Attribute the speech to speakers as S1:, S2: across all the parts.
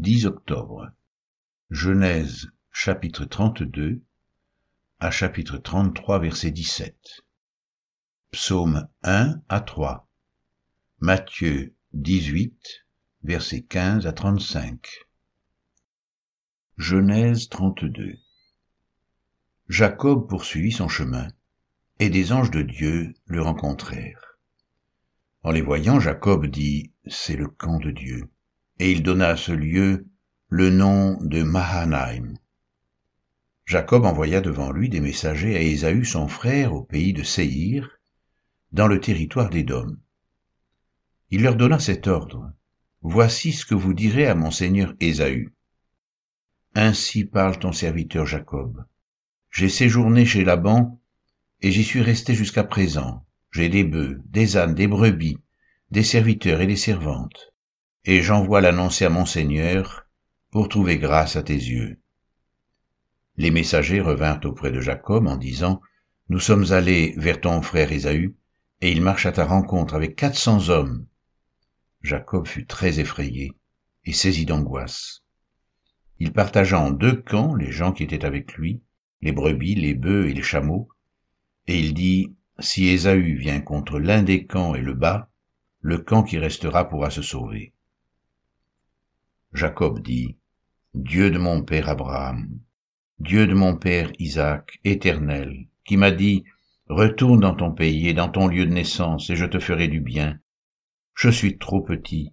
S1: 10 octobre. Genèse chapitre 32 à chapitre 33 verset 17. Psaume 1 à 3. Matthieu 18 versets 15 à 35. Genèse 32. Jacob poursuivit son chemin, et des anges de Dieu le rencontrèrent. En les voyant, Jacob dit, C'est le camp de Dieu. Et il donna à ce lieu le nom de Mahanaïm. Jacob envoya devant lui des messagers à Ésaü son frère au pays de Séhir, dans le territoire d'Édom. Il leur donna cet ordre. Voici ce que vous direz à mon seigneur Ésaü. Ainsi parle ton serviteur Jacob. J'ai séjourné chez Laban, et j'y suis resté jusqu'à présent. J'ai des bœufs, des ânes, des brebis, des serviteurs et des servantes. Et j'envoie l'annoncer à mon Seigneur, pour trouver grâce à tes yeux. Les messagers revinrent auprès de Jacob en disant, Nous sommes allés vers ton frère Ésaü, et il marche à ta rencontre avec quatre cents hommes. Jacob fut très effrayé et saisi d'angoisse. Il partagea en deux camps les gens qui étaient avec lui, les brebis, les bœufs et les chameaux, et il dit, Si Ésaü vient contre l'un des camps et le bat, le camp qui restera pourra se sauver. Jacob dit, Dieu de mon père Abraham, Dieu de mon père Isaac, éternel, qui m'a dit, Retourne dans ton pays et dans ton lieu de naissance, et je te ferai du bien. Je suis trop petit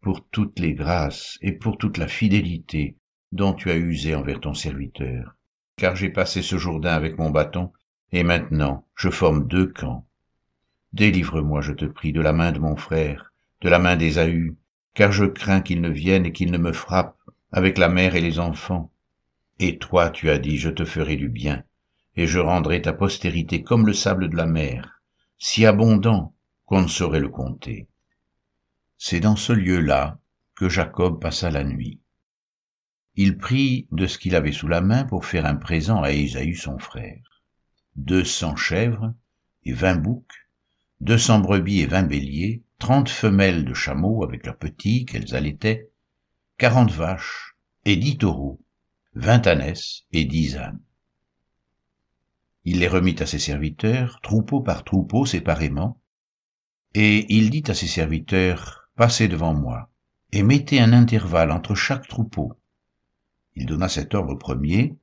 S1: pour toutes les grâces et pour toute la fidélité dont tu as usé envers ton serviteur, car j'ai passé ce Jourdain avec mon bâton, et maintenant je forme deux camps. Délivre-moi, je te prie, de la main de mon frère, de la main d'Ésaü, car je crains qu'il ne vienne et qu'il ne me frappe avec la mère et les enfants. Et toi, tu as dit, je te ferai du bien, et je rendrai ta postérité comme le sable de la mer, si abondant qu'on ne saurait le compter. C'est dans ce lieu-là que Jacob passa la nuit il prit de ce qu'il avait sous la main pour faire un présent à Ésaü son frère. Deux cents chèvres et vingt boucs, deux cents brebis et vingt béliers, trente femelles de chameaux avec leurs petits qu'elles allaitaient, quarante vaches et dix taureaux, vingt ânesses et dix ânes. Il les remit à ses serviteurs, troupeau par troupeau séparément, et il dit à ses serviteurs, Passez devant moi, et mettez un intervalle entre chaque troupeau, il donna cet ordre premier,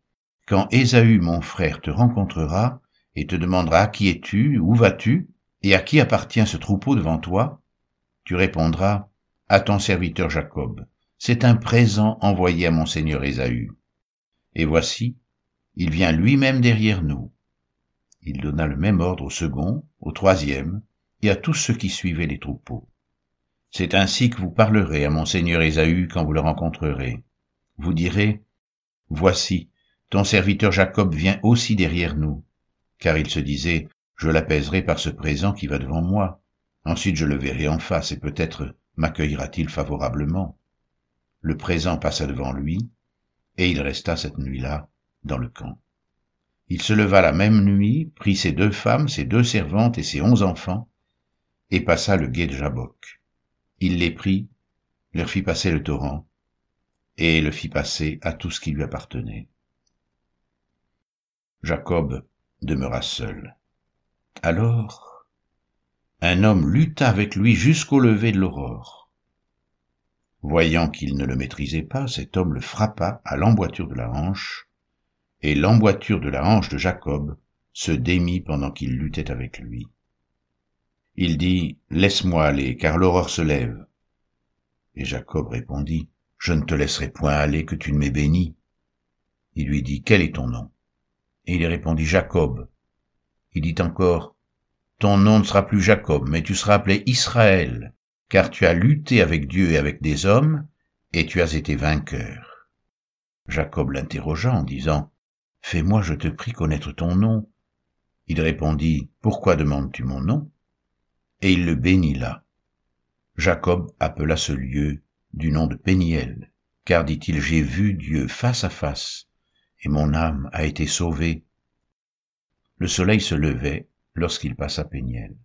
S1: Quand Ésaü mon frère te rencontrera et te demandera qui es-tu, où vas-tu, et à qui appartient ce troupeau devant toi, tu répondras à ton serviteur Jacob. C'est un présent envoyé à mon seigneur Ésaü. Et voici, il vient lui-même derrière nous. Il donna le même ordre au second, au troisième, et à tous ceux qui suivaient les troupeaux. C'est ainsi que vous parlerez à mon seigneur Ésaü quand vous le rencontrerez vous direz, Voici, ton serviteur Jacob vient aussi derrière nous, car il se disait, Je l'apaiserai par ce présent qui va devant moi. Ensuite je le verrai en face, et peut-être m'accueillera-t-il favorablement. Le présent passa devant lui, et il resta cette nuit-là dans le camp. Il se leva la même nuit, prit ses deux femmes, ses deux servantes et ses onze enfants, et passa le gué de Jabok. Il les prit, leur fit passer le torrent, et le fit passer à tout ce qui lui appartenait. Jacob demeura seul. Alors, un homme lutta avec lui jusqu'au lever de l'aurore. Voyant qu'il ne le maîtrisait pas, cet homme le frappa à l'emboîture de la hanche, et l'emboîture de la hanche de Jacob se démit pendant qu'il luttait avec lui. Il dit, Laisse-moi aller, car l'aurore se lève. Et Jacob répondit, je ne te laisserai point aller que tu ne m'aies béni. Il lui dit, Quel est ton nom? Et il répondit, Jacob. Il dit encore, Ton nom ne sera plus Jacob, mais tu seras appelé Israël, car tu as lutté avec Dieu et avec des hommes, et tu as été vainqueur. Jacob l'interrogea en disant, Fais-moi, je te prie, connaître ton nom. Il répondit, Pourquoi demandes-tu mon nom? Et il le bénit là. Jacob appela ce lieu du nom de Péniel, car dit-il, j'ai vu Dieu face à face, et mon âme a été sauvée. Le soleil se levait lorsqu'il passa Péniel.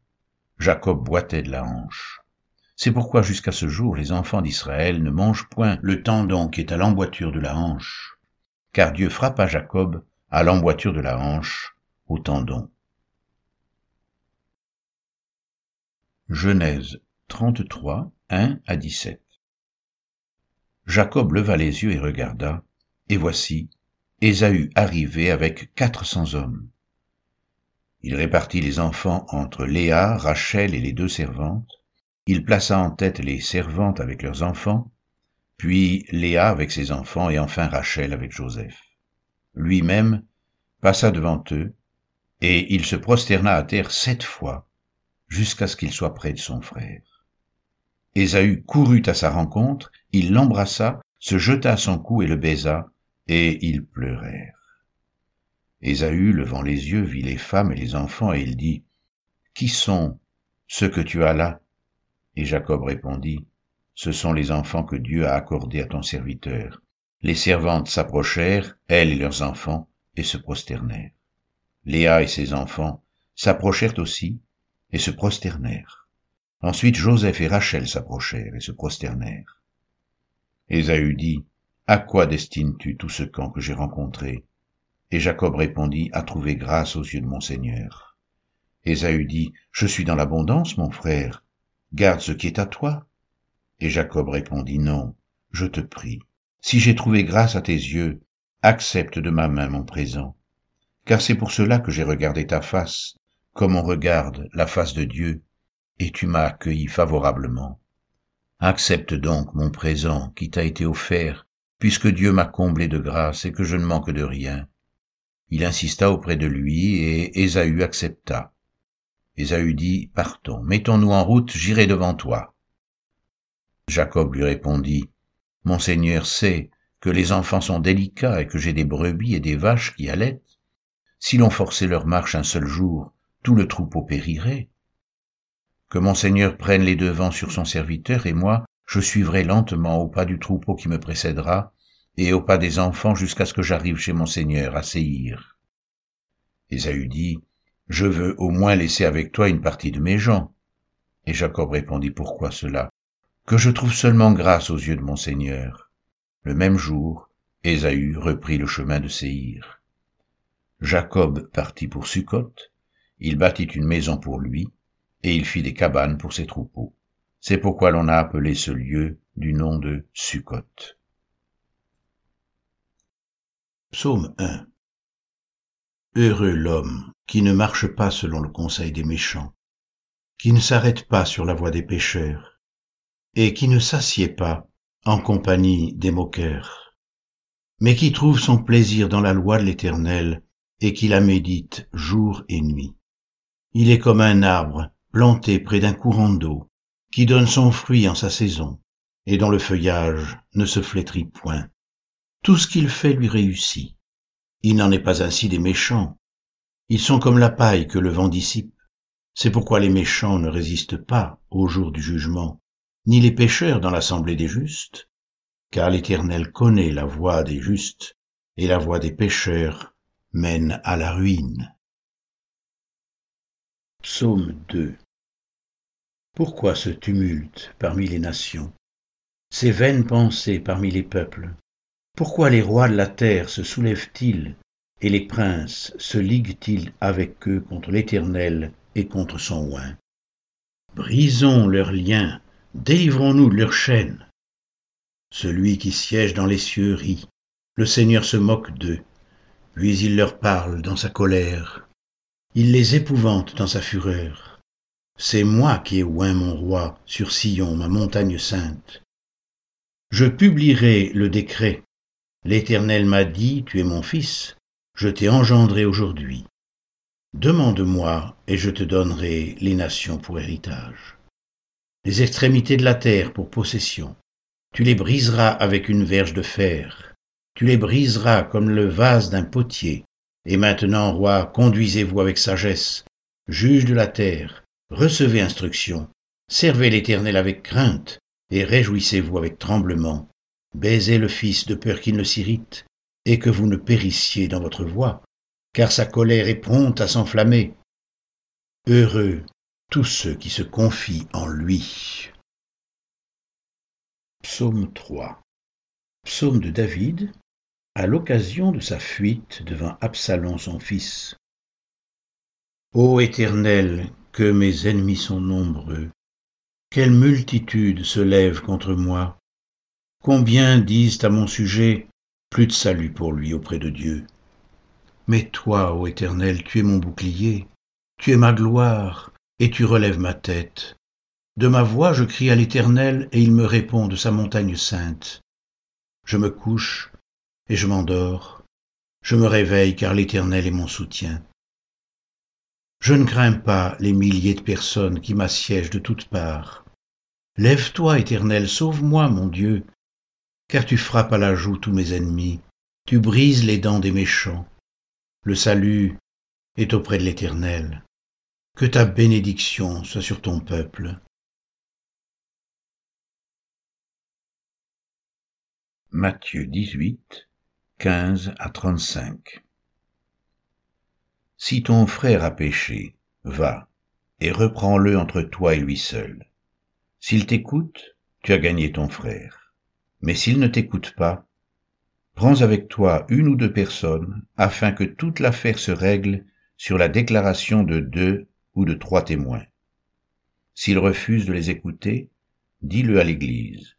S1: Jacob boitait de la hanche. C'est pourquoi jusqu'à ce jour les enfants d'Israël ne mangent point le tendon qui est à l'emboîture de la hanche, car Dieu frappa Jacob à l'emboîture de la hanche, au tendon. Genèse 33, 1 à 17 Jacob leva les yeux et regarda, et voici, Ésaü arrivait avec quatre cents hommes. Il répartit les enfants entre Léa, Rachel et les deux servantes. Il plaça en tête les servantes avec leurs enfants, puis Léa avec ses enfants et enfin Rachel avec Joseph. Lui-même passa devant eux, et il se prosterna à terre sept fois, jusqu'à ce qu'il soit près de son frère. Ésaü courut à sa rencontre, il l'embrassa, se jeta à son cou et le baisa, et ils pleurèrent. Ésaü, levant les yeux, vit les femmes et les enfants, et il dit, Qui sont ceux que tu as là? Et Jacob répondit, Ce sont les enfants que Dieu a accordés à ton serviteur. Les servantes s'approchèrent, elles et leurs enfants, et se prosternèrent. Léa et ses enfants s'approchèrent aussi, et se prosternèrent. Ensuite Joseph et Rachel s'approchèrent et se prosternèrent. Ésaü dit, À quoi destines-tu tout ce camp que j'ai rencontré? Et Jacob répondit, à trouver grâce aux yeux de mon Seigneur. Ésaü dit, Je suis dans l'abondance, mon frère, garde ce qui est à toi. Et Jacob répondit, Non, je te prie, si j'ai trouvé grâce à tes yeux, accepte de ma main mon présent. Car c'est pour cela que j'ai regardé ta face, comme on regarde la face de Dieu, et tu m'as accueilli favorablement. Accepte donc mon présent qui t'a été offert, puisque Dieu m'a comblé de grâce et que je ne manque de rien. Il insista auprès de lui, et Ésaü accepta. Ésaü dit, Partons, mettons-nous en route, j'irai devant toi. Jacob lui répondit, Mon Seigneur sait que les enfants sont délicats et que j'ai des brebis et des vaches qui allaitent. Si l'on forçait leur marche un seul jour, tout le troupeau périrait. Que mon Seigneur prenne les devants sur son serviteur, et moi, je suivrai lentement au pas du troupeau qui me précédera, et au pas des enfants jusqu'à ce que j'arrive chez mon Seigneur à Séhir. Ésaü dit, Je veux au moins laisser avec toi une partie de mes gens. Et Jacob répondit, Pourquoi cela? Que je trouve seulement grâce aux yeux de mon Seigneur. Le même jour, Ésaü reprit le chemin de Séhir. Jacob partit pour Sukkot, il bâtit une maison pour lui, et il fit des cabanes pour ses troupeaux. C'est pourquoi l'on a appelé ce lieu du nom de Sukkot. Psaume 1 Heureux l'homme qui ne marche pas selon le conseil des méchants, qui ne s'arrête pas sur la voie des pécheurs, et qui ne s'assied pas en compagnie des moqueurs, mais qui trouve son plaisir dans la loi de l'Éternel et qui la médite jour et nuit. Il est comme un arbre planté près d'un courant d'eau, qui donne son fruit en sa saison, et dont le feuillage ne se flétrit point tout ce qu'il fait lui réussit. Il n'en est pas ainsi des méchants. Ils sont comme la paille que le vent dissipe. C'est pourquoi les méchants ne résistent pas au jour du jugement, ni les pécheurs dans l'assemblée des justes, car l'Éternel connaît la voie des justes, et la voie des pécheurs mène à la ruine. Psaume 2 Pourquoi ce tumulte parmi les nations, ces vaines pensées parmi les peuples pourquoi les rois de la terre se soulèvent-ils et les princes se liguent-ils avec eux contre l'Éternel et contre son oint? Brisons leurs liens, délivrons-nous de leurs chaînes. Celui qui siège dans les cieux rit, le Seigneur se moque d'eux, puis il leur parle dans sa colère. Il les épouvante dans sa fureur. C'est moi qui ai oint mon roi sur Sion, ma montagne sainte. Je publierai le décret L'Éternel m'a dit, Tu es mon fils, je t'ai engendré aujourd'hui. Demande-moi, et je te donnerai les nations pour héritage. Les extrémités de la terre pour possession. Tu les briseras avec une verge de fer. Tu les briseras comme le vase d'un potier. Et maintenant, roi, conduisez-vous avec sagesse. Juge de la terre, recevez instruction. Servez l'Éternel avec crainte, et réjouissez-vous avec tremblement baisez le Fils de peur qu'il ne s'irrite, et que vous ne périssiez dans votre voie, car sa colère est prompte à s'enflammer. Heureux tous ceux qui se confient en lui. Psaume 3 Psaume de David à l'occasion de sa fuite devant Absalom son fils. Ô Éternel, que mes ennemis sont nombreux, quelle multitude se lève contre moi, combien disent à mon sujet, plus de salut pour lui auprès de Dieu. Mais toi, ô Éternel, tu es mon bouclier, tu es ma gloire, et tu relèves ma tête. De ma voix je crie à l'Éternel, et il me répond de sa montagne sainte. Je me couche, et je m'endors. Je me réveille, car l'Éternel est mon soutien. Je ne crains pas les milliers de personnes qui m'assiègent de toutes parts. Lève-toi, Éternel, sauve-moi, mon Dieu, car tu frappes à la joue tous mes ennemis, tu brises les dents des méchants. Le salut est auprès de l'Éternel. Que ta bénédiction soit sur ton peuple. Matthieu 18, 15 à 35 Si ton frère a péché, va, et reprends-le entre toi et lui seul. S'il t'écoute, tu as gagné ton frère. Mais s'il ne t'écoute pas, Prends avec toi une ou deux personnes, afin que toute l'affaire se règle sur la déclaration de deux ou de trois témoins. S'il refuse de les écouter, dis-le à l'Église.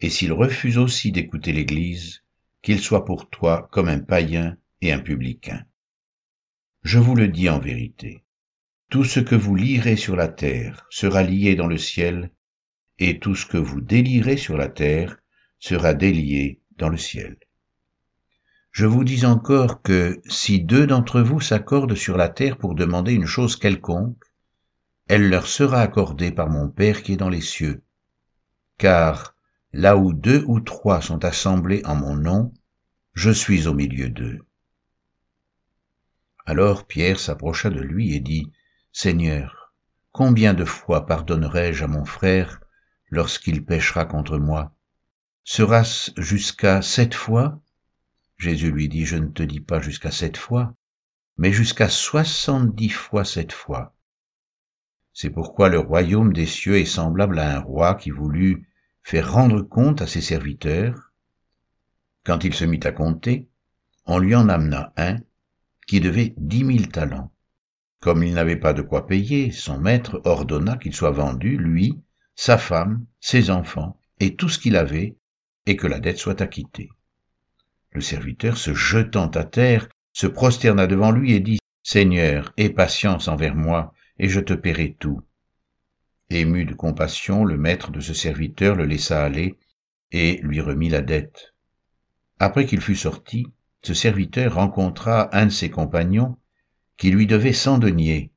S1: Et s'il refuse aussi d'écouter l'Église, qu'il soit pour toi comme un païen et un publicain. Je vous le dis en vérité, tout ce que vous lirez sur la terre sera lié dans le ciel, et tout ce que vous délirez sur la terre sera délié dans le ciel. Je vous dis encore que si deux d'entre vous s'accordent sur la terre pour demander une chose quelconque, elle leur sera accordée par mon Père qui est dans les cieux. Car là où deux ou trois sont assemblés en mon nom, je suis au milieu d'eux. Alors Pierre s'approcha de lui et dit, Seigneur, combien de fois pardonnerai-je à mon frère lorsqu'il péchera contre moi? Sera-ce jusqu'à sept fois? Jésus lui dit, je ne te dis pas jusqu'à sept fois, mais jusqu'à soixante-dix fois sept fois. C'est pourquoi le royaume des cieux est semblable à un roi qui voulut faire rendre compte à ses serviteurs. Quand il se mit à compter, on lui en amena un qui devait dix mille talents. Comme il n'avait pas de quoi payer, son maître ordonna qu'il soit vendu, lui, sa femme, ses enfants, et tout ce qu'il avait, et que la dette soit acquittée. Le serviteur, se jetant à terre, se prosterna devant lui et dit, Seigneur, aie patience envers moi, et je te paierai tout. Ému de compassion, le maître de ce serviteur le laissa aller et lui remit la dette. Après qu'il fut sorti, ce serviteur rencontra un de ses compagnons qui lui devait cent deniers.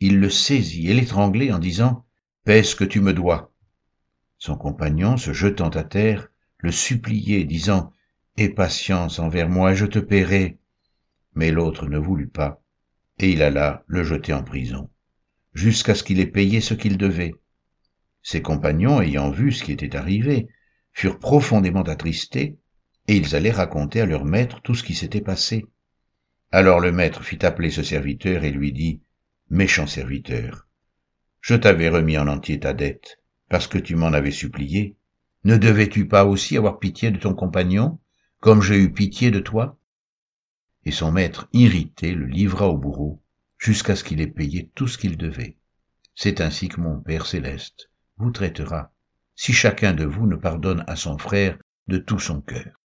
S1: Il le saisit et l'étranglait en disant, Paie ce que tu me dois. Son compagnon, se jetant à terre, le suppliait, disant, Aie patience envers moi, je te paierai. Mais l'autre ne voulut pas, et il alla le jeter en prison, jusqu'à ce qu'il ait payé ce qu'il devait. Ses compagnons, ayant vu ce qui était arrivé, furent profondément attristés, et ils allaient raconter à leur maître tout ce qui s'était passé. Alors le maître fit appeler ce serviteur et lui dit, Méchant serviteur, je t'avais remis en entier ta dette, parce que tu m'en avais supplié. Ne devais-tu pas aussi avoir pitié de ton compagnon, comme j'ai eu pitié de toi? Et son maître, irrité, le livra au bourreau, jusqu'à ce qu'il ait payé tout ce qu'il devait. C'est ainsi que mon Père céleste vous traitera, si chacun de vous ne pardonne à son frère de tout son cœur.